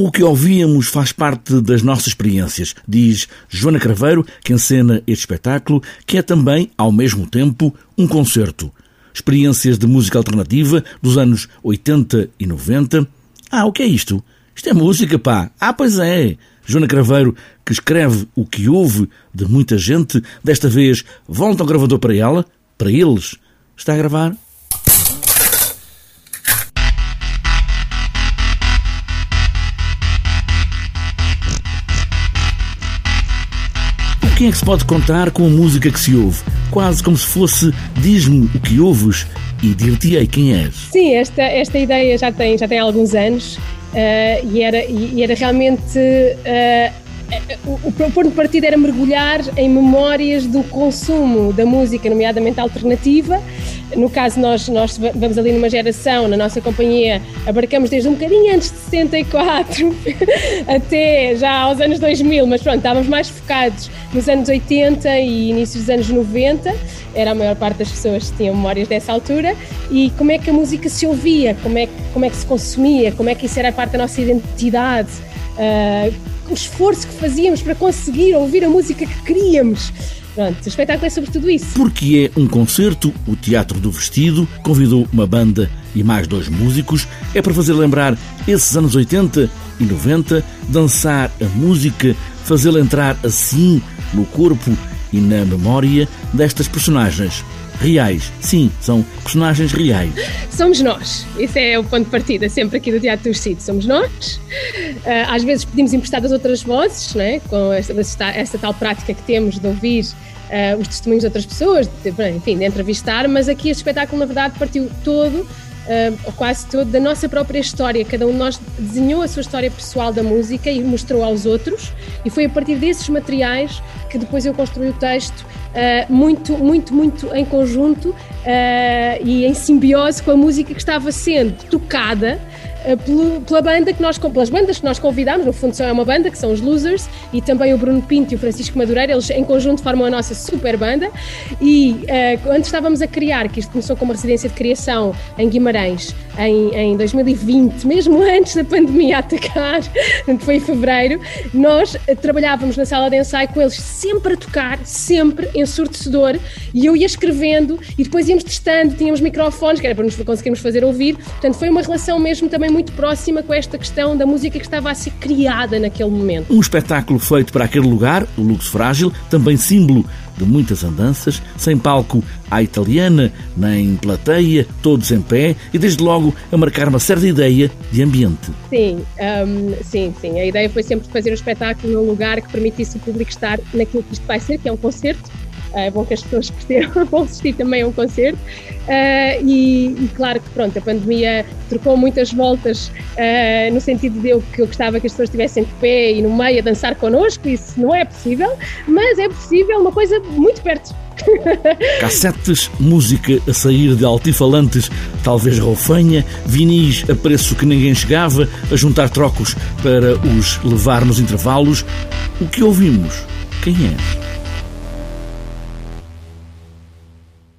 O que ouvíamos faz parte das nossas experiências, diz Joana Craveiro, que encena este espetáculo, que é também, ao mesmo tempo, um concerto. Experiências de música alternativa dos anos 80 e 90. Ah, o que é isto? Isto é música, pá. Ah, pois é. Joana Craveiro, que escreve o que ouve de muita gente, desta vez volta ao gravador para ela, para eles. Está a gravar? Quem é que se pode contar com a música que se ouve? Quase como se fosse diz-me o que ouves e dir-te-ei quem és. Sim, esta, esta ideia já tem, já tem alguns anos uh, e, era, e, era realmente. Uh, o, o ponto de partida era mergulhar em memórias do consumo da música, nomeadamente alternativa, no caso, nós, nós vamos ali numa geração, na nossa companhia, abarcamos desde um bocadinho antes de 64 até já aos anos 2000, mas pronto, estávamos mais focados nos anos 80 e inícios dos anos 90, era a maior parte das pessoas que tinham memórias dessa altura, e como é que a música se ouvia, como é, que, como é que se consumia, como é que isso era parte da nossa identidade. Uh, o esforço que fazíamos para conseguir ouvir a música que queríamos. Pronto, o espetáculo é sobre tudo isso. Porque é um concerto, o Teatro do Vestido convidou uma banda e mais dois músicos. É para fazer lembrar esses anos 80 e 90, dançar a música, fazê-la entrar assim no corpo e na memória destas personagens reais. Sim, são personagens reais. Somos nós. Esse é o ponto de partida sempre aqui do Teatro do Vestido. Somos nós. Ah, às vezes pedimos emprestadas outras vozes, né? com esta, tal prática que temos de ouvir uh, os testemunhos de outras pessoas, de, enfim, de entrevistar, mas aqui este espetáculo, na verdade, partiu todo uh, quase todo, da nossa própria história. Cada um de nós desenhou a sua história pessoal da música e mostrou aos outros, e foi a partir desses materiais que depois eu construí o texto uh, muito, muito, muito em conjunto uh, e em simbiose com a música que estava sendo tocada pela banda que nós, pelas bandas que nós convidámos, no fundo só é uma banda, que são os Losers, e também o Bruno Pinto e o Francisco Madureira, eles em conjunto formam a nossa super banda. E uh, quando estávamos a criar, que isto começou com uma residência de criação em Guimarães em, em 2020, mesmo antes da pandemia atacar, foi em fevereiro, nós uh, trabalhávamos na sala de ensaio com eles sempre a tocar, sempre ensurdecedor, e eu ia escrevendo e depois íamos testando, tínhamos microfones, que era para nos conseguirmos fazer ouvir. Portanto, foi uma relação mesmo também também muito próxima com esta questão da música que estava a ser criada naquele momento. Um espetáculo feito para aquele lugar, o Luxo Frágil, também símbolo de muitas andanças, sem palco à italiana, nem plateia, todos em pé e desde logo a marcar uma certa ideia de ambiente. Sim, um, sim, sim. A ideia foi sempre fazer o espetáculo num lugar que permitisse o público estar naquilo que isto vai ser, que é um concerto é bom que as pessoas percebam, vão assistir também a um concerto. Uh, e, e, claro que pronto, a pandemia trocou muitas voltas uh, no sentido de eu, que eu gostava que as pessoas estivessem de pé e no meio a dançar connosco, isso não é possível, mas é possível uma coisa muito perto. Cassetes, música a sair de altifalantes, talvez roufanha, vinis a preço que ninguém chegava, a juntar trocos para os levar nos intervalos. O que ouvimos? Quem é?